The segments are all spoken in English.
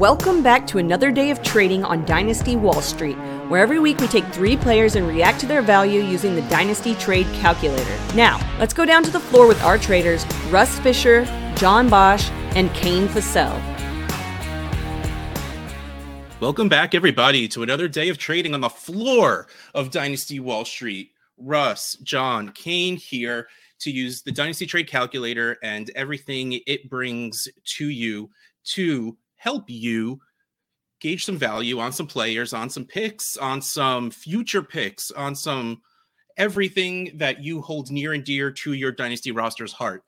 Welcome back to another day of trading on Dynasty Wall Street, where every week we take three players and react to their value using the Dynasty Trade Calculator. Now, let's go down to the floor with our traders, Russ Fisher, John Bosch, and Kane Fossell. Welcome back, everybody, to another day of trading on the floor of Dynasty Wall Street. Russ, John, Kane here to use the Dynasty Trade Calculator and everything it brings to you to help you gauge some value on some players, on some picks, on some future picks, on some everything that you hold near and dear to your dynasty roster's heart.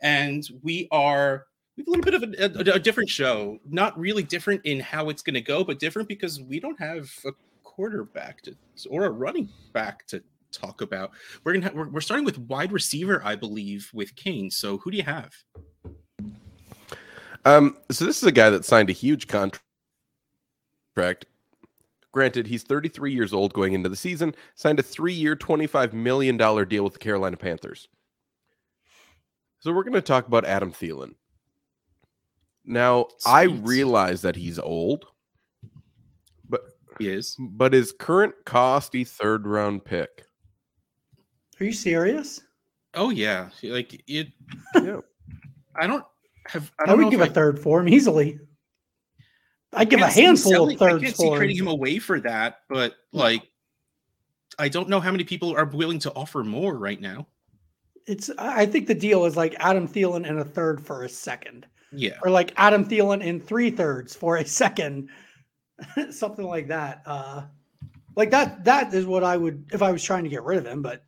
And we are we have a little bit of a, a, a different show, not really different in how it's going to go, but different because we don't have a quarterback to or a running back to talk about. We're gonna we're, we're starting with wide receiver, I believe, with Kane. So who do you have? Um, so this is a guy that signed a huge contract. Granted, he's 33 years old going into the season, signed a three-year, $25 million deal with the Carolina Panthers. So we're going to talk about Adam Thielen. Now, Sweet. I realize that he's old, but he is. But his current cost, a third round pick. Are you serious? Oh yeah, like it. Yeah. I don't have I, I would give a third for him easily. I give a handful selling, of thirds I can't see trading him away for that, but like, I don't know how many people are willing to offer more right now. It's. I think the deal is like Adam Thielen and a third for a second. Yeah. Or like Adam Thielen and three thirds for a second, something like that. Uh, like that. That is what I would if I was trying to get rid of him. But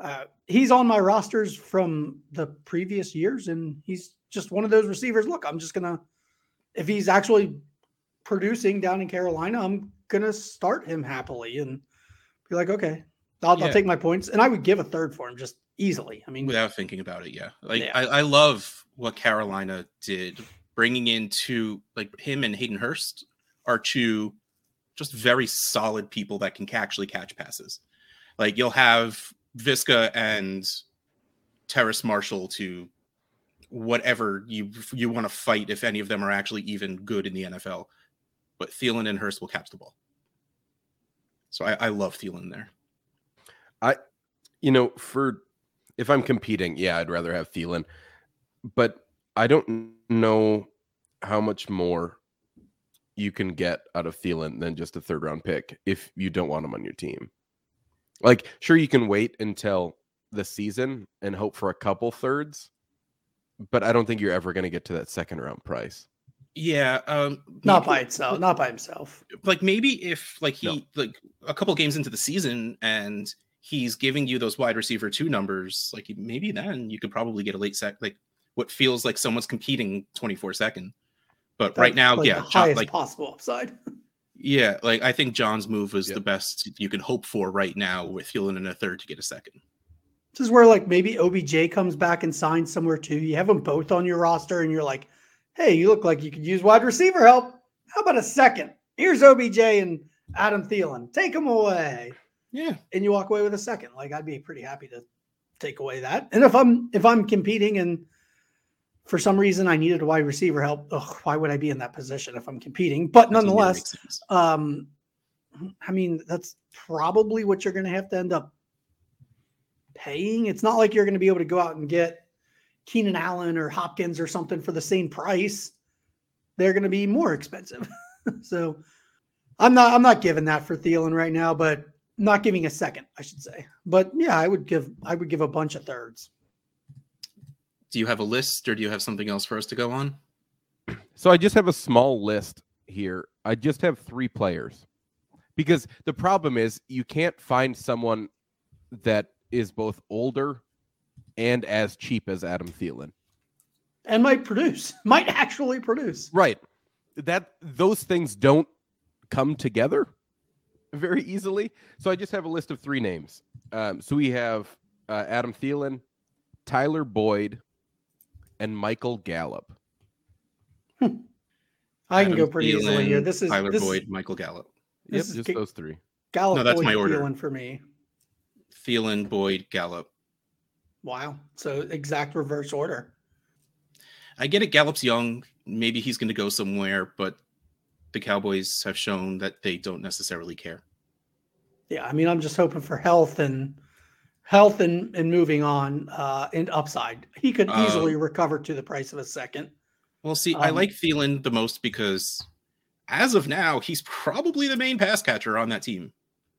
uh, he's on my rosters from the previous years, and he's just one of those receivers. Look, I'm just gonna if he's actually producing down in Carolina, I'm gonna start him happily and be like, okay, I'll, yeah. I'll, take my points, and I would give a third for him just easily. I mean, without thinking about it, yeah. Like yeah. I, I love what Carolina did, bringing in two like him and Hayden Hurst are two just very solid people that can actually catch passes. Like you'll have Visca and Terrace Marshall to whatever you you want to fight if any of them are actually even good in the NFL. But Thielen and Hurst will catch the ball. So I, I love Thielen there. I, you know, for if I'm competing, yeah, I'd rather have Thielen, but I don't know how much more you can get out of Thielen than just a third round pick if you don't want him on your team. Like, sure, you can wait until the season and hope for a couple thirds, but I don't think you're ever going to get to that second round price. Yeah, um, not by itself, not by himself. Like maybe if like he no. like a couple games into the season and he's giving you those wide receiver two numbers, like maybe then you could probably get a late set, like what feels like someone's competing twenty four second. But That's right now, like yeah, John, like possible upside. Yeah, like I think John's move was the best you can hope for right now with Thielen in a third to get a second. This is where like maybe OBJ comes back and signs somewhere too. You have them both on your roster, and you're like, "Hey, you look like you could use wide receiver help. How about a second? Here's OBJ and Adam Thielen. Take them away." Yeah, and you walk away with a second. Like I'd be pretty happy to take away that. And if I'm if I'm competing and for some reason I needed a wide receiver help, ugh, why would I be in that position if I'm competing? But nonetheless, um, I mean that's probably what you're going to have to end up paying. It's not like you're going to be able to go out and get Keenan Allen or Hopkins or something for the same price. They're going to be more expensive. so I'm not I'm not giving that for Thielen right now, but not giving a second, I should say. But yeah, I would give I would give a bunch of thirds. Do you have a list or do you have something else for us to go on? So I just have a small list here. I just have three players. Because the problem is you can't find someone that is both older and as cheap as Adam Thielen. And might produce, might actually produce. Right. That those things don't come together very easily. So I just have a list of three names. Um, so we have uh, Adam Thielen, Tyler Boyd, and Michael Gallup. I Adam can go pretty Thielen, easily here. This is Tyler this, Boyd, Michael Gallup. Yep, just those three. Gallup, no, that's Boyd, my order. Thielen for me. Thielen, Boyd, Gallup. Wow. So exact reverse order. I get it. Gallup's young. maybe he's going to go somewhere, but the Cowboys have shown that they don't necessarily care. Yeah, I mean, I'm just hoping for health and health and, and moving on uh, and upside. He could easily uh, recover to the price of a second. Well, see, um, I like Thielen the most because as of now, he's probably the main pass catcher on that team.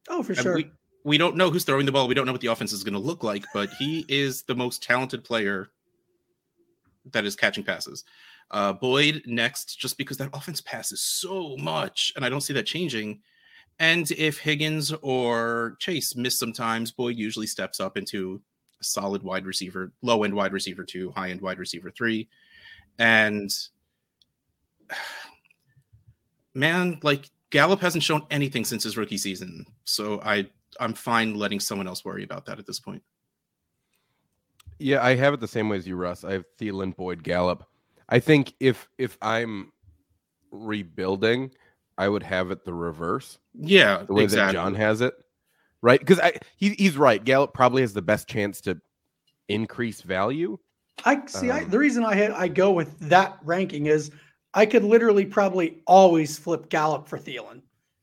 Oh, for sure. We, we don't know who's throwing the ball. We don't know what the offense is going to look like, but he is the most talented player that is catching passes. Uh, Boyd next, just because that offense passes so much, and I don't see that changing. And if Higgins or Chase miss sometimes, Boyd usually steps up into a solid wide receiver, low end wide receiver two, high end wide receiver three. And man, like Gallup hasn't shown anything since his rookie season. So I I'm fine letting someone else worry about that at this point. Yeah, I have it the same way as you, Russ. I have Thielen, Boyd, Gallup. I think if if I'm rebuilding, I would have it the reverse. Yeah, the way exactly. that John has it, right? Because I he, he's right. Gallup probably has the best chance to increase value. I see. Um, I, the reason I had I go with that ranking is I could literally probably always flip Gallup for Thielen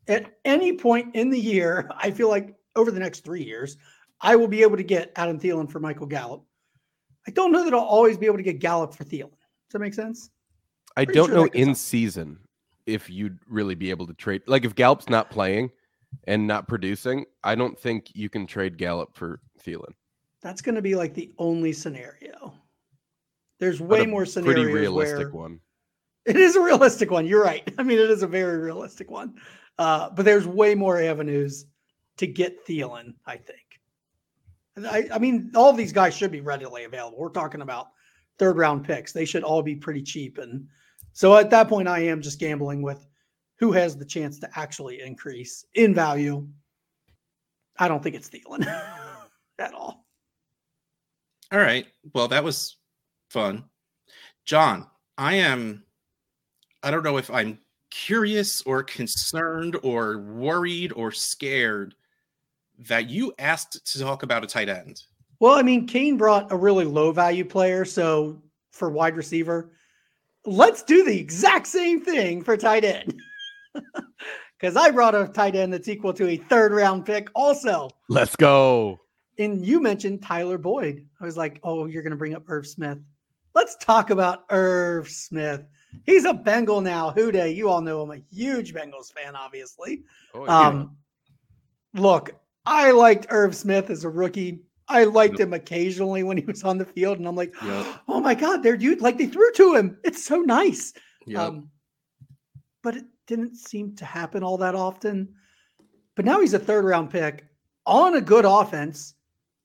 at any point in the year. I feel like over the next three years, I will be able to get Adam Thielen for Michael Gallup. I don't know that I'll always be able to get Gallup for Thielen. Does that make sense? I don't sure know in season if you'd really be able to trade. Like if Gallup's not playing and not producing, I don't think you can trade Gallup for Thielen. That's going to be like the only scenario. There's way more scenarios. Pretty realistic one. It is a realistic one. You're right. I mean, it is a very realistic one. Uh, but there's way more avenues to get Thielen, I think. I, I mean, all these guys should be readily available. We're talking about third round picks. They should all be pretty cheap. And so at that point, I am just gambling with who has the chance to actually increase in value. I don't think it's Thielen at all. All right. Well, that was fun. John, I am, I don't know if I'm curious or concerned or worried or scared that you asked to talk about a tight end. Well, I mean, Kane brought a really low value player. So for wide receiver, let's do the exact same thing for tight end. Because I brought a tight end that's equal to a third round pick, also. Let's go. And you mentioned Tyler Boyd. I was like, oh, you're going to bring up Irv Smith. Let's talk about Irv Smith. He's a Bengal now. Who Dey? You all know I'm a huge Bengals fan, obviously. Oh, yeah. Um, look, I liked Irv Smith as a rookie. I liked yep. him occasionally when he was on the field, and I'm like, yep. oh my god, they're dude, like they threw to him. It's so nice. Yep. Um, but it didn't seem to happen all that often. But now he's a third round pick on a good offense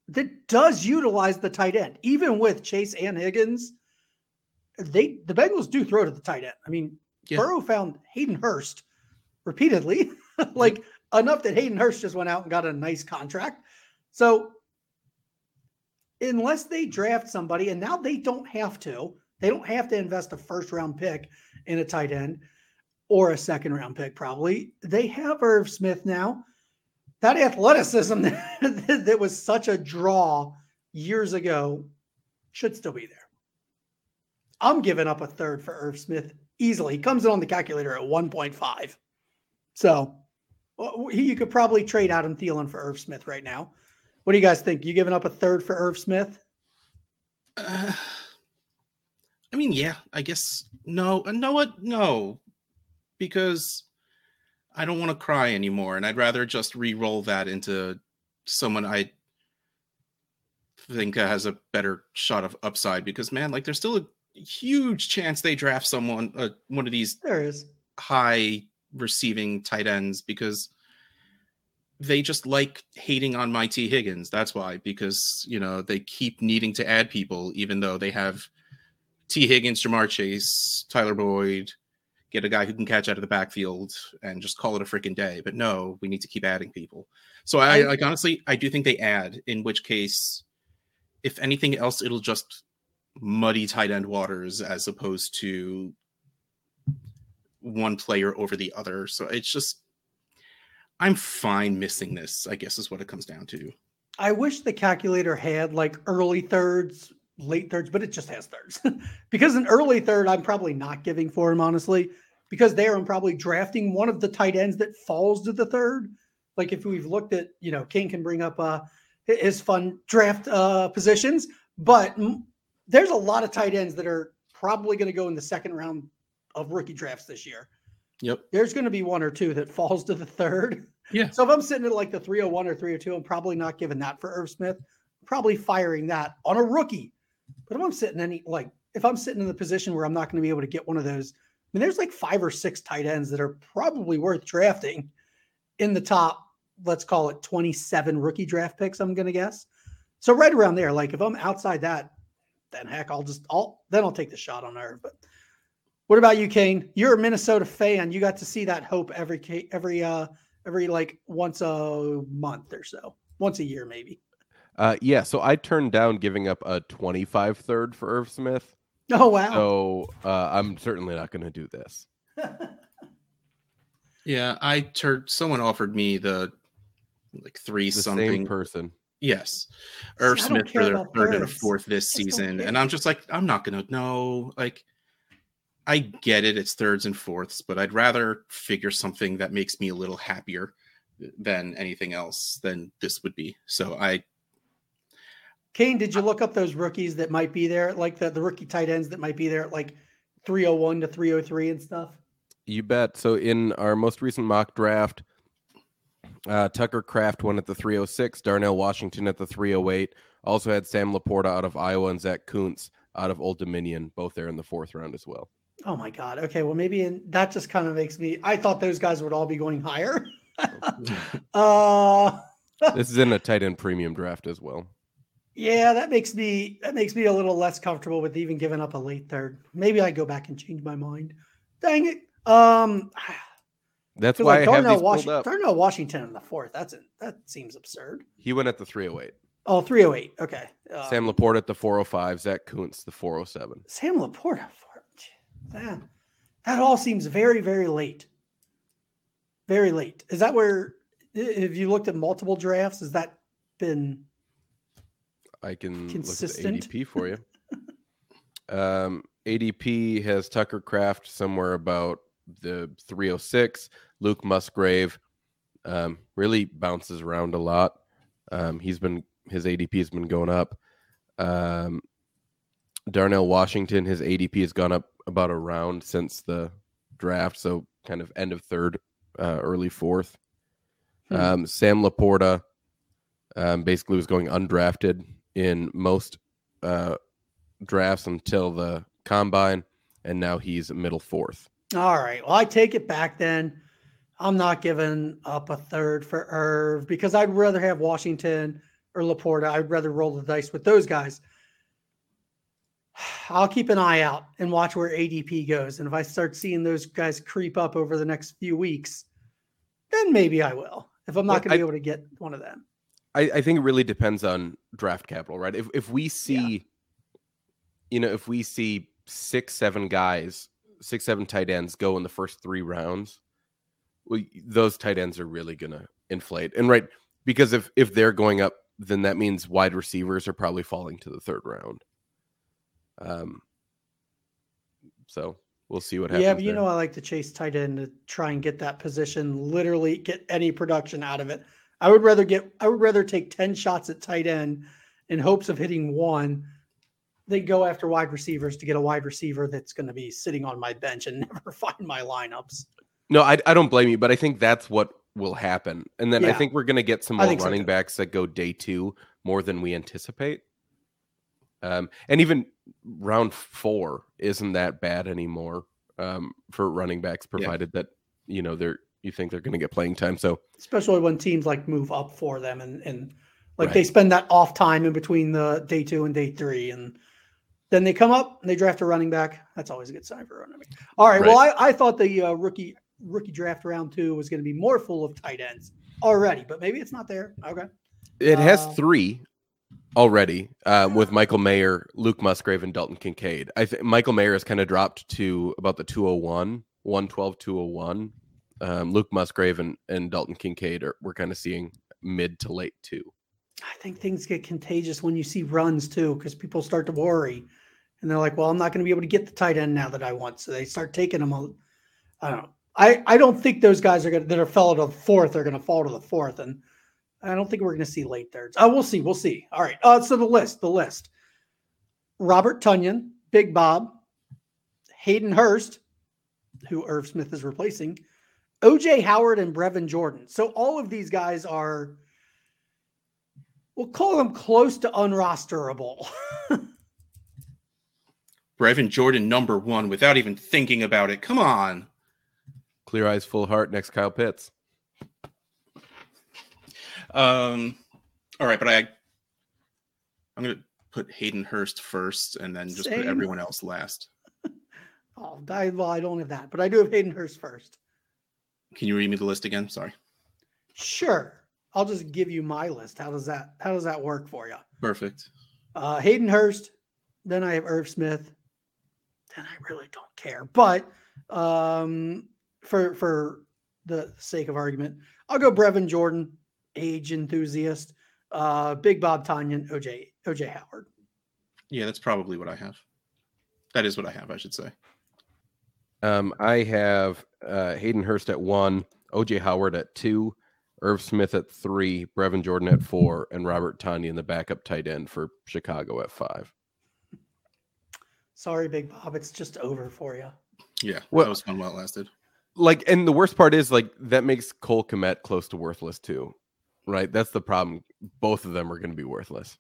that does utilize the tight end, even with Chase and Higgins. They the Bengals do throw to the tight end. I mean, yeah. Burrow found Hayden Hurst repeatedly, like enough that Hayden Hurst just went out and got a nice contract. So unless they draft somebody, and now they don't have to, they don't have to invest a first round pick in a tight end or a second round pick, probably. They have Irv Smith now. That athleticism that was such a draw years ago should still be there. I'm giving up a third for Irv Smith easily. He comes in on the calculator at 1.5. So you could probably trade Adam Thielen for Irv Smith right now. What do you guys think? You giving up a third for Irv Smith? Uh, I mean, yeah, I guess no. Uh, no, what? No, because I don't want to cry anymore, and I'd rather just re-roll that into someone I think has a better shot of upside. Because man, like there's still a huge chance they draft someone, uh, one of these. There is high receiving tight ends because they just like hating on my Tee Higgins. That's why, because you know they keep needing to add people, even though they have Tee Higgins, Ja'Marr Chase, Tyler Boyd, get a guy who can catch out of the backfield and just call it a freaking day. But no, we need to keep adding people. So I like honestly, I do think they add. In which case, if anything else, it'll just muddy tight end waters as opposed to one player over the other. So it's just I'm fine missing this, I guess is what it comes down to. I wish the calculator had like early thirds late thirds, but it just has thirds. because an early third, I'm probably not giving for him, honestly, because there I'm probably drafting one of the tight ends that falls to the third. Like if we've looked at, you know, Kane can bring up uh, his fun draft uh, positions, but there's a lot of tight ends that are probably going to go in the second round of rookie drafts this year. Yep. There's going to be one or two that falls to the third. Yeah. So if I'm sitting at like the 301 or 302, I'm probably not giving that for Irv Smith. probably firing that on a rookie. But if I'm sitting any like if I'm sitting in the position where I'm not going to be able to get one of those, I mean, there's like five or six tight ends that are probably worth drafting in the top, let's call it 27 rookie draft picks, I'm gonna guess. So right around there, like if I'm outside that, then heck, I'll just I'll then I'll take the shot on Irv. But what about you, Kane? You're a Minnesota fan. You got to see that hope every every uh every like once a month or so, once a year maybe. Uh, yeah, so I turned down giving up a 25 third for Irv Smith. Oh wow! So uh, I'm certainly not going to do this. yeah, I turned. Someone offered me the like three the something same person. Yes, Irv Smith for their third and a fourth this season, and I'm just like, I'm not gonna know. Like, I get it, it's thirds and fourths, but I'd rather figure something that makes me a little happier than anything else than this would be. So I. Kane, did you look up those rookies that might be there, like the, the rookie tight ends that might be there at like 301 to 303 and stuff? You bet. So in our most recent mock draft, uh, Tucker Kraft went at the 306, Darnell Washington at the 308. Also had Sam Laporta out of Iowa and Zach Kuntz out of Old Dominion, both there in the fourth round as well. Oh my God. Okay. Well, maybe in, that just kind of makes me. I thought those guys would all be going higher. uh, this is in a tight end premium draft as well. Yeah, that makes me that makes me a little less comfortable with even giving up a late third. Maybe I go back and change my mind. Dang it. Um, that's why like I Darnell have these Washington, pulled up. Darnell Washington in the fourth. That's it. That seems absurd. He went at the 308. Oh, 308. Okay. Um, Sam Laporte at the 405. Zach Kuntz the 407. Sam Laporte Laporta. Damn. That all seems very, very late. Very late. Is that where, if you looked at multiple drafts, has that been I can consistent? look at ADP for you. um, ADP has Tucker Kraft somewhere about the 306. Luke Musgrave um, really bounces around a lot. Um, he's been his ADP has been going up. Um, Darnell Washington, his ADP has gone up about a round since the draft, so kind of end of third, uh, early fourth. Hmm. Um, Sam Laporta um, basically was going undrafted in most uh, drafts until the combine, and now he's middle fourth. All right. Well, I take it back then. I'm not giving up a third for Irv because I'd rather have Washington or Laporta. I'd rather roll the dice with those guys. I'll keep an eye out and watch where ADP goes. And if I start seeing those guys creep up over the next few weeks, then maybe I will. If I'm not going to be able to get one of them. I, I, think it really depends on draft capital, right? If if we see, yeah. you know, if we see six, seven guys six, seven tight ends go in the first three rounds, well, those tight ends are really gonna inflate. And right, because if if they're going up, then that means wide receivers are probably falling to the third round. Um, so we'll see what happens. Yeah, but you there. know, I like to chase tight end to try and get that position, literally get any production out of it. I would rather get, I would rather take 10 shots at tight end in hopes of hitting one they go after wide receivers to get a wide receiver that's going to be sitting on my bench and never find my lineups. No, I, I don't blame you, but I think that's what will happen. And then yeah. I think we're going to get some more running so backs that go day two more than we anticipate. Um, and even round four isn't that bad anymore um, for running backs, provided yeah. that you know they're you think they're going to get playing time. So especially when teams like move up for them and and like right. they spend that off time in between the day two and day three, and then they come up and they draft a running back. That's always a good sign for a running back. All right. right. Well, I, I thought the uh, rookie rookie draft round two was going to be more full of tight ends already, but maybe it's not there. Okay. It has uh, three already um, with Michael Mayer, Luke Musgrave, and Dalton Kincaid. I think Michael Mayer has kind of dropped to about the 201, 112, 201. Um, Luke Musgrave and, and Dalton Kincaid are we're kind of seeing mid to late two. I think things get contagious when you see runs too, because people start to worry, and they're like, "Well, I'm not going to be able to get the tight end now that I want," so they start taking them. I don't know. I I don't think those guys are going to that are fell to the fourth are going to fall to the fourth, and I don't think we're going to see late thirds. Oh, we'll see. We'll see. All right. Uh, so the list, the list: Robert Tonyan, Big Bob, Hayden Hurst, who Irv Smith is replacing, OJ Howard, and Brevin Jordan. So all of these guys are we'll call them close to unrosterable. Brevin Jordan, number one, without even thinking about it. Come on. Clear eyes, full heart. Next, Kyle Pitts. Um, all right, but I, I'm gonna put Hayden Hurst first, and then just Same. put everyone else last. oh, I, well, I don't have that, but I do have Hayden Hurst first. Can you read me the list again? Sorry. Sure. I'll just give you my list. How does that how does that work for you? Perfect. Uh, Hayden Hurst. Then I have Irv Smith. Then I really don't care. But um, for for the sake of argument, I'll go Brevin Jordan, age enthusiast, uh, Big Bob Tonyan, OJ OJ Howard. Yeah, that's probably what I have. That is what I have, I should say. Um, I have uh, Hayden Hurst at one, OJ Howard at two, Irv Smith at three, Brevin Jordan at four, and Robert Tanya Tonyan, the backup tight end for Chicago at five. Sorry, Big Bob, it's just over for you. Yeah, well, that was fun while it lasted. Like, and the worst part is like that makes Cole Kmet close to worthless too, right? That's the problem. Both of them are going to be worthless.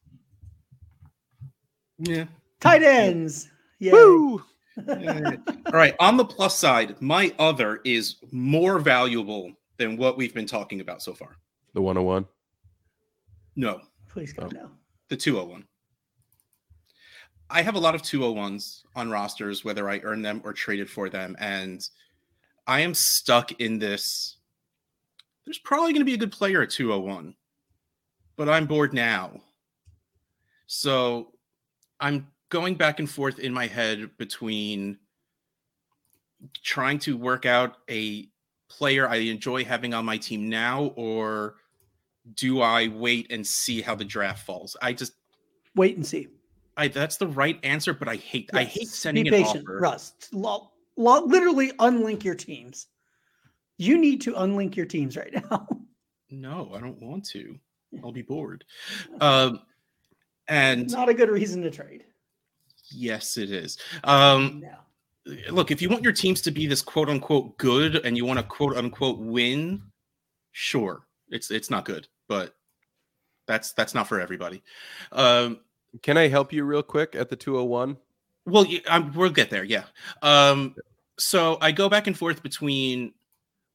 Yeah. Tight ends. Yeah. Woo! All right. On the plus side, my other is more valuable than what we've been talking about so far. The 101? No. Please go oh. now. The 201. I have a lot of 201s on rosters, whether I earn them or traded for them. And I am stuck in this. There's probably going to be a good player at 201, but I'm bored now. So I'm going back and forth in my head between trying to work out a player I enjoy having on my team now, or do I wait and see how the draft falls? I just wait and see. I that's the right answer, but I hate yes. I hate sending Be patient, offer. Russ. Lo, lo, literally unlink your teams. You need to unlink your teams right now. No, I don't want to. I'll be bored. Um, and not a good reason to trade. Yes, it is. Um, no. Look, if you want your teams to be this quote unquote good and you want to quote unquote win, sure, it's it's not good, but that's that's not for everybody. Um, Can I help you real quick at the 201? Well, I'm, we'll get there. Yeah. Um, so I go back and forth between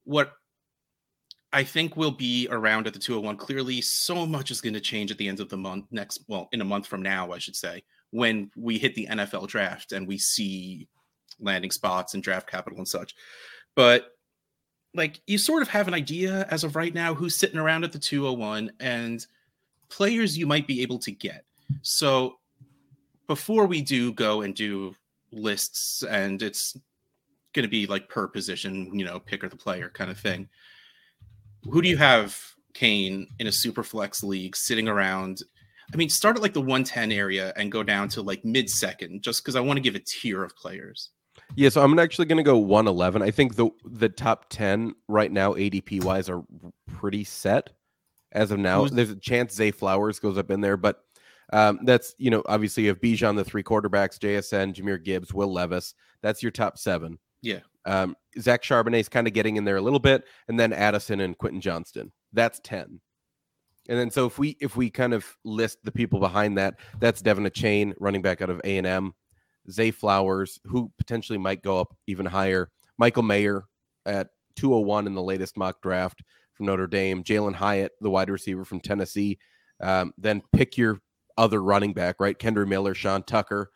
what I think will be around at the 201. Clearly, so much is going to change at the end of the month. Next, well, in a month from now, I should say when we hit the NFL draft and we see landing spots and draft capital and such. But like you sort of have an idea as of right now who's sitting around at the 201 and players you might be able to get. So before we do go and do lists and it's going to be like per position, you know, pick or the player kind of thing. Who do you have, Kane, in a super flex league sitting around I mean, start at like the 110 area and go down to like mid second, just because I want to give a tier of players. Yeah, so I'm actually going to go 111. I think the the top 10 right now, ADP wise, are pretty set as of now. Who's... There's a chance Zay Flowers goes up in there, but um, that's you know obviously you have Bijan, the three quarterbacks, JSN, Jahmyr Gibbs, Will Levis. That's your top seven. Yeah. Um, Zach Charbonnet's kind of getting in there a little bit, and then Addison and Quentin Johnston. That's 10. And then so if we if we kind of list the people behind that, that's De'Von Achane, running back out of A and M, Zay Flowers, who potentially might go up even higher, Michael Mayer at 201 in the latest mock draft from Notre Dame, Jalin Hyatt, the wide receiver from Tennessee. Um, then pick your other running back, right? Kendre Miller, Sean Tucker,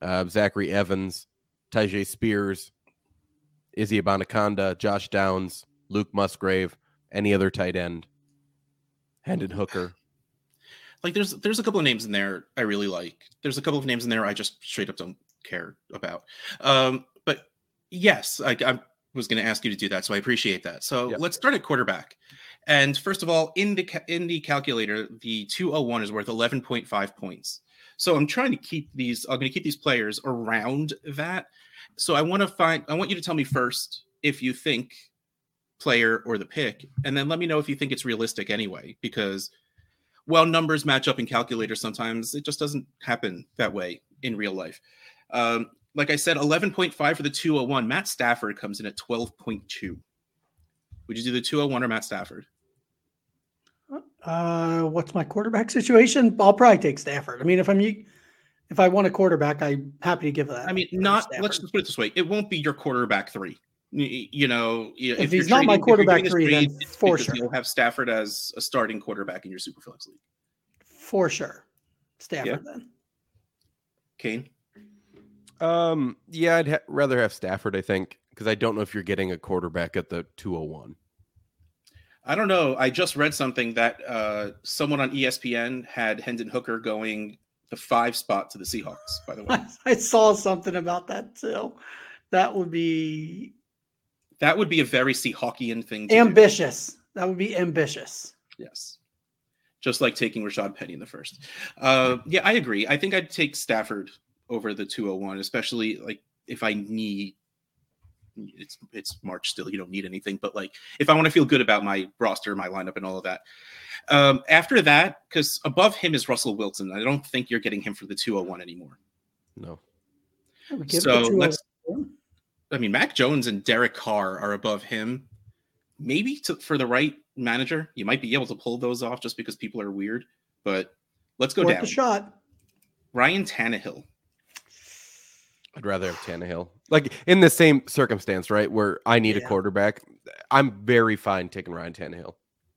uh, Zachary Evans, Tyjae Spears, Izzy Abanikanda, Josh Downs, Luke Musgrave, any other tight end Hendon Hooker. Like there's there's a couple of names in there I really like. There's a couple of names in there I just straight up don't care about. Um, but yes, I, I was going to ask you to do that, so I appreciate that. So yep. let's start at quarterback. And first of all, in the in the calculator, the 201 is worth 11.5 points. So I'm trying to keep these. I'm going to keep these players around that. So I want to find. I want you to tell me first if you think player or the pick, and then let me know if you think it's realistic anyway. Because while numbers match up in calculators sometimes it just doesn't happen that way in real life. Um, like I said, 11.5 for the 201. Matt Stafford comes in at 12.2. Would you do the 201 or Matt Stafford? Uh, what's my quarterback situation? I'll probably take Stafford. I mean, if I'm if I want a quarterback, I'm happy to give that. I mean, not Stafford. let's just put it this way: it won't be your quarterback three. You, know, if, if he's not trading, my quarterback three, trade, then for sure you'll have Stafford as a starting quarterback in your Superflex league. For sure, Stafford yeah. then. Kane. Um, yeah, I'd ha- rather have Stafford. I think because I don't know if you're getting a quarterback at the 201. I don't know. I just read something that uh, someone on ESPN had Hendon Hooker going the five spot to the Seahawks. By the way, I saw something about that too. That would be that would be a very Seahawkian thing. ambitious. Do. That would be ambitious. Yes, just like taking Rashaad Penny in the first. Uh, yeah, I agree. I think I'd take Stafford over the 201, especially like if I need it's it's March still. You don't need anything, but like if I want to feel good about my roster, my lineup, and all of that. Um, after that, because above him is Russell Wilson. I don't think you're getting him for the 201 anymore. No. So let's. I mean, Mac Jones and Derek Carr are above him. Maybe to, for the right manager, you might be able to pull those off just because people are weird. But let's go Worth down. The shot. Ryan Tannehill. I'd rather have Tannehill. Like in the same circumstance, right? Where I need yeah. a quarterback. I'm very fine taking Ryan Tannehill.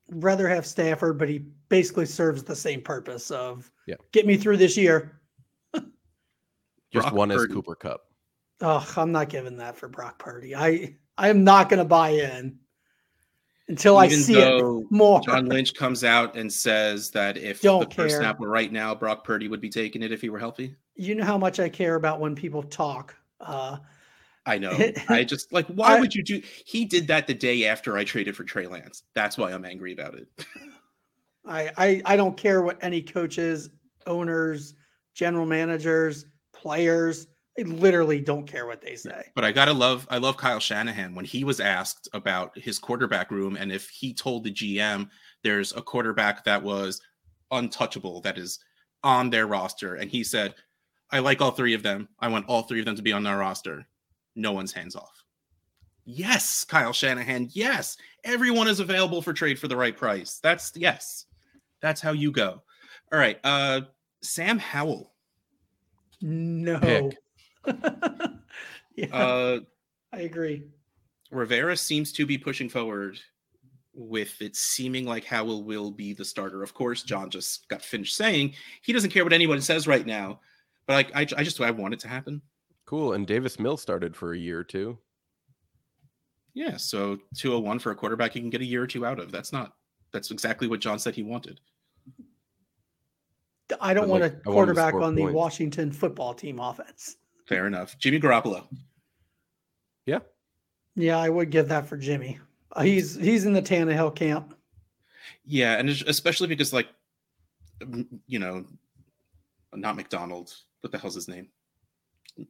Rather have Stafford, but he basically serves the same purpose of yeah. get me through this year. Just Brock one Purdy. is Cooper Kupp. Oh, I'm not giving that for Brock Purdy. I I am not going to buy in until Even I see it more. John Lynch comes out and says that if Don't the care. first snap were right now, Brock Purdy would be taking it if he were healthy. You know how much I care about when people talk. Uh, I know. I just like why I, would you do he did that the day after I traded for Trey Lance. That's why I'm angry about it. I, I I don't care what any coaches, owners, general managers, players, I literally don't care what they say. But I gotta love I love Kyle Shanahan when he was asked about his quarterback room and if he told the GM there's a quarterback that was untouchable that is on their roster and he said I like all three of them. I want all three of them to be on our roster. No one's hands off. Yes, Kyle Shanahan. Yes, everyone is available for trade for the right price. That's yes. That's how you go. All right. Uh Sam Howell. No. yeah. Uh I agree. Rivera seems to be pushing forward with it seeming like Howell will be the starter. Of course, John just got finished saying he doesn't care what anyone says right now, but like I, I just I want it to happen. Cool. And Davis Mills started for a year or two. Yeah, so 201 for a quarterback you can get a year or two out of. That's not that's exactly what John said he wanted. I don't want a quarterback on the Washington football team offense. Fair enough. Jimmy Garoppolo. Yeah. Yeah, I would give that for Jimmy. Uh, he's he's in the Tannehill camp. Yeah, and especially because like you know, not McDonald. What the hell's his name?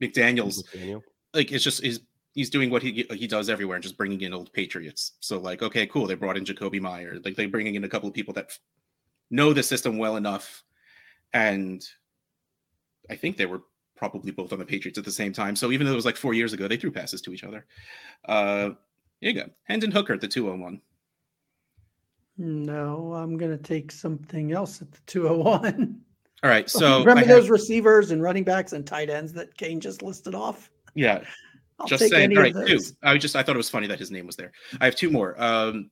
McDaniel's. McDaniel. Like it's just he's he's doing what he he does everywhere and just bringing in old Patriots. So like, okay, cool. They brought in Jakobi Meyer. Like they're bringing in a couple of people that know the system well enough, and I think they were probably both on the Patriots at the same time. So even though it was like four years ago, they threw passes to each other. Uh, here you go, Hendon Hooker at the two hundred oh one. No, I'm gonna take something else at the two hundred oh one. All right. So remember have, those receivers and running backs and tight ends that Kane just listed off? Yeah. I'll just saying. All right, two. I just I thought it was funny that his name was there. I have two more. Um,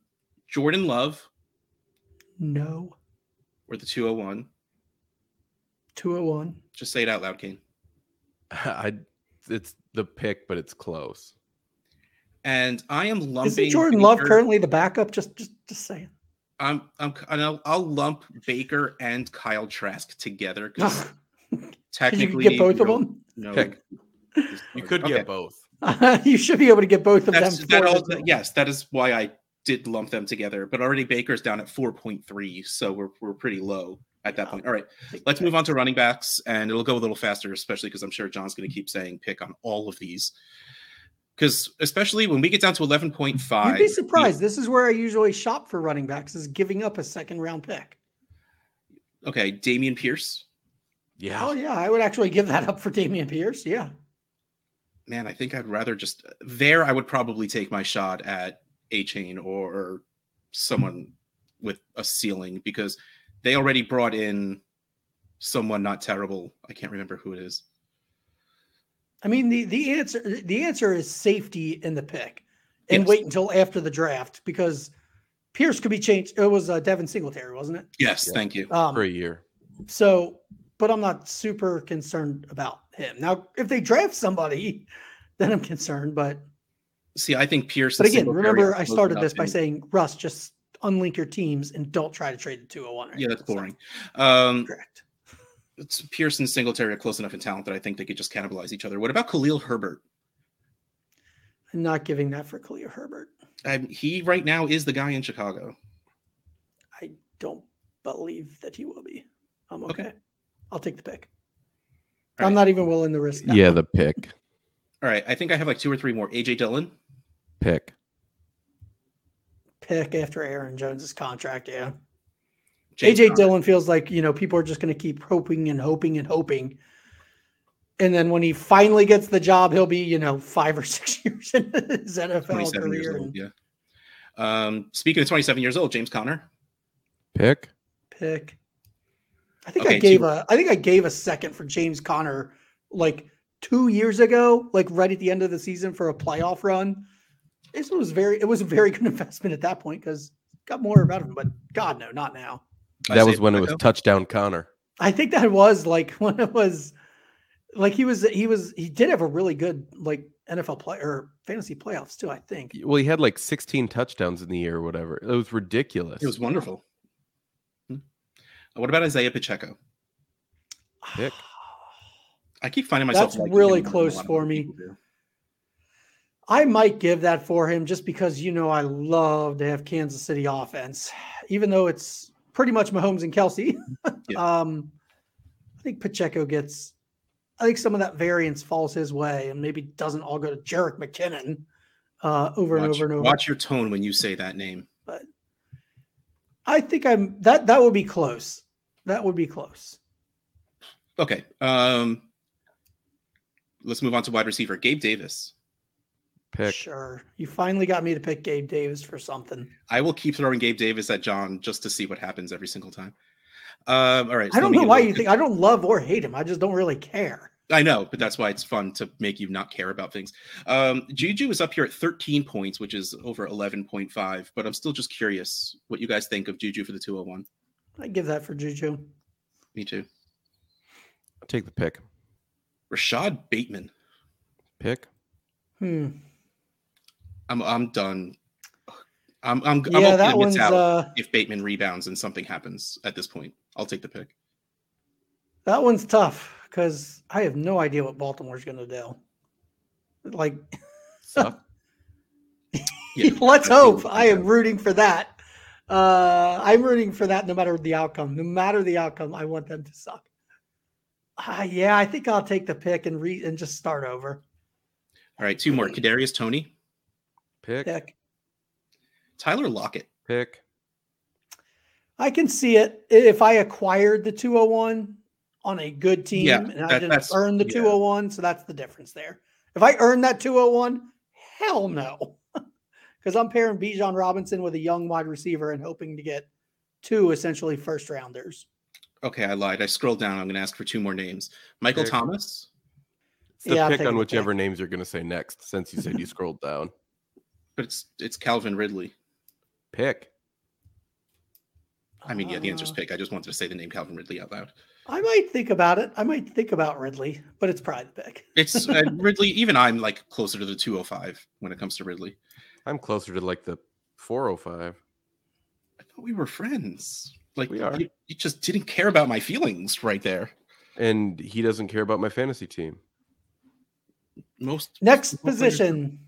Jordan Love. No. Or the 201. 201. Just say it out loud, Kane. I it's the pick, but it's close. And I am lumping. Is Jordan Love currently the backup? Just just just saying. I'm I'm I'll, I'll lump Baker and Kyle Trask together because technically you get both of them. No, Pick. you could okay. get both. you should be able to get both of That's, them. That all, yes, that is why I did lump them together, but already Baker's down at 4.3, so we're we're pretty low at that point. All right, let's move on to running backs, and it'll go a little faster, especially because I'm sure John's going to keep saying pick on all of these. Because especially when we get down to 11.5, You'd be surprised. This is where I usually shop for running backs is giving up a second round pick. Okay, Dameon Pierce. Yeah. Oh yeah, I would actually give that up for Dameon Pierce. Yeah. Man, I think I'd rather just there. I would probably take my shot at Achane or someone with a ceiling because they already brought in someone not terrible. I can't remember who it is. I mean the the answer the answer is safety in the pick, and Yes. wait until after the draft because Pierce could be changed. It was uh, Devin Singletary, wasn't it? Yes, Yeah. thank you. Um, For a year. So, but I'm not super concerned about him. Now, if they draft somebody, then I'm concerned. But See, I think Pierce. but again, remember I started this by in- saying Russ, just unlink your teams and don't try to trade the 201. right Yeah, now. that's So, boring. Um, correct. It's Pierce and Singletary are close enough in talent that I think they could just cannibalize each other. What about Khalil Herbert? I'm not giving that for Khalil Herbert. Um, he right now is the guy in Chicago. I don't believe that he will be. I'm okay. Okay. I'll take the pick. All I'm right. not even willing to risk that. Yeah, the pick. All right, I think I have like two or three more. AJ Dillon. Pick. pick after Aaron Jones's contract. Yeah. James AJ Conner. Dillon feels like, you know, people are just going to keep hoping and hoping and hoping. And then when he finally gets the job, he'll be, you know, five or six years in his NFL 27 years career. old. Yeah. Um, speaking of 27 years old, James Conner. Pick. Pick. I think I gave two- a I think I gave a second for James Conner like two years ago, like right at the end of the season for a playoff run. This was very it was a very good investment at that point because got more about him, but God no, not now. I That was when it was touchdown Conner. I think that was like when it was like he was he was he did have a really good like NFL play or fantasy playoffs too. I think Well, he had like 16 touchdowns in the year or whatever. It was ridiculous. It was wonderful. Hmm. What about Isaiah Pacheco? Pick. I keep finding myself. That's really him more than a close for me. do. I might give that for him just because you know I love to have Kansas City offense, even though it's pretty much Mahomes and Kelsey. Yeah. um, I think Pacheco gets. I think some of that variance falls his way, and maybe doesn't all go to Jerick McKinnon uh, over and Watch, over and over. watch your tone when you say that name. But I think I'm that that would be close. That would be close. Okay. Um, let's move on to wide receiver. Gabe Davis. Pick. Sure. You finally got me to pick Gabe Davis for something. I will keep throwing Gabe Davis at John just to see what happens every single time. Um, all right. so I don't know why you think I don't love or hate him. I just don't really care. I know, but that's why it's fun to make you not care about things. Um, Juju is up here at 13 points, which is over 11.5, but I'm still just curious what you guys think of Juju for the 201. I give that for Juju. Me too. I'll take the pick. Rashod Bateman. Pick. Hmm. I'm I'm done. I'm I'm, I'm Yeah, that one's out uh if Bateman rebounds and something happens at this point. I'll take the pick. that one's tough because I have no idea what Baltimore's gonna do. Like Suck. Yeah, let's I hope. I am rooting for that. Uh I'm rooting for that no matter the outcome. No matter the outcome, I want them to suck. Uh, yeah, I think I'll take the pick and re and just start over. All right, two more. Kadarius Toney, Pick. Pick. Tyler Lockett. Pick. I can see it if I acquired the 201 on a good team Yeah, and I that- didn't earn the yeah. 201. So that's the difference there. If I earned that 201, hell no. Because I'm pairing Bijan Robinson with a young wide receiver and hoping to get two essentially first rounders. Okay, I lied. I scrolled down. I'm going to ask for two more names. Michael Pick. Thomas. It's the Yeah, pick on whichever pick. names you're going to say next, since you said you scrolled down. But it's it's Calvin Ridley. Pick. I mean, yeah, the answer's Uh, pick. I just wanted to say the name Calvin Ridley out loud. I might think about it. I might think about Ridley, but it's probably the pick. It's uh, Ridley. Even I'm like closer to the 205 when it comes to Ridley. I'm closer to like the 405. I thought we were friends. Like We are. You, you just didn't care about my feelings right there. And he doesn't care about my fantasy team. Most Next football players position.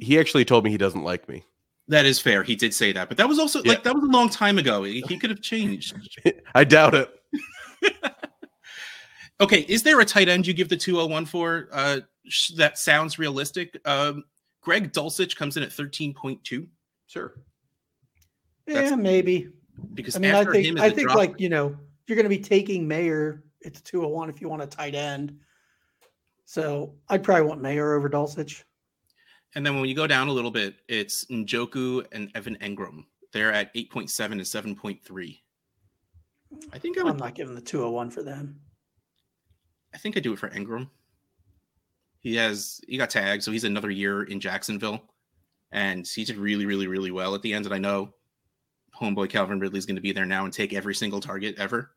He actually told me he doesn't like me. That is fair. He did say that, but that was also yeah. like that was a long time ago. He, he could have changed. I doubt it. okay, is there a tight end you give the 201 for? Uh, that sounds realistic. Um, Greg Dulcich comes in at 13.2. Sure. That's, yeah, maybe. Because I mean, I think I think drop, like you know you're going to be taking Mayer. It's 201 if you want a tight end. So I'd probably want Mayer over Dulcich. And then when you go down a little bit, it's Njoku and Evan Engram. They're at 8.7 and 7.3. I think I would, I'm not giving the 201 for them. I think I do it for Engram. He has he got tagged, so he's another year in Jacksonville. And he did really, really, really well at the end. And I know homeboy Calvin Ridley is going to be there now and take every single target ever.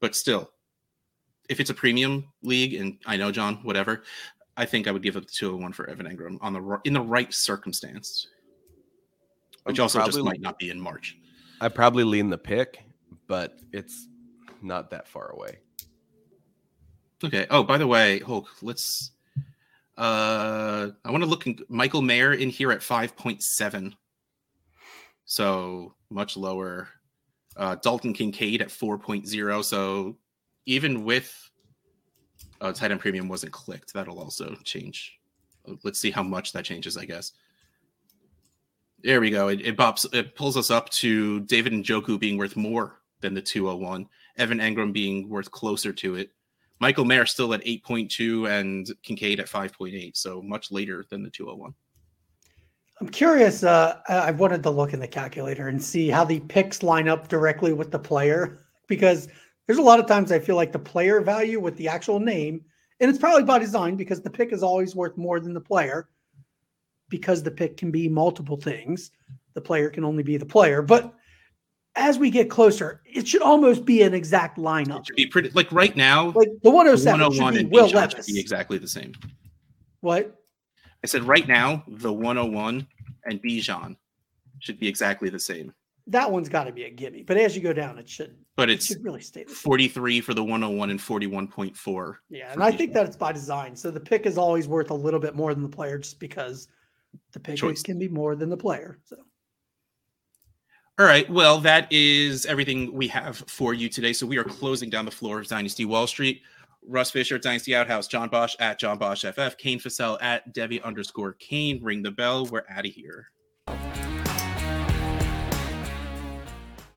But still, if it's a premium league, and I know John, whatever, I think I would give up the 201 for Evan Engram on the in the right circumstance, which also just might not be in March. I probably lean the pick, but it's not that far away. Okay. Oh, by the way, Hulk, let's. Uh, I want to look in, Michael Mayer in here at 5.7. So much lower. Uh, Dalton Kincaid at 4.0. So even with uh, tight end premium wasn't clicked. That'll also change. Let's see how much that changes, I guess. There we go. It, it bops, it pulls us up to David Njoku being worth more than the 201, Evan Engram being worth closer to it. Michael Mayer still at 8.2 and Kincaid at 5.8, so much later than the 201. I'm curious. Uh, I wanted to look in the calculator and see how the picks line up directly with the player because there's a lot of times I feel like the player value with the actual name, and it's probably by design because the pick is always worth more than the player because the pick can be multiple things. The player can only be the player. But as we get closer, it should almost be an exact lineup. It should be pretty like right now. Like the 107 the 101 should be oh Will Levis. Should be exactly the same. What? I said right now the 101 and Bijan should be exactly the same that one's got to be a gimme. But as you go down, it should. But it's it should really stay 43 for the 101 and 41.4. Yeah, and I think that's by design. So the pick is always worth a little bit more than the player, just because the pick can be more than the player. So. All right. Well, that is everything we have for you today. So we are closing down the floor of Dynasty Wall Street. Russ Fisher, at Dynasty Outhouse, John Bosch at John Bosch FF, Kane Fossell at Devy underscore Kane. Ring the bell. We're out of here.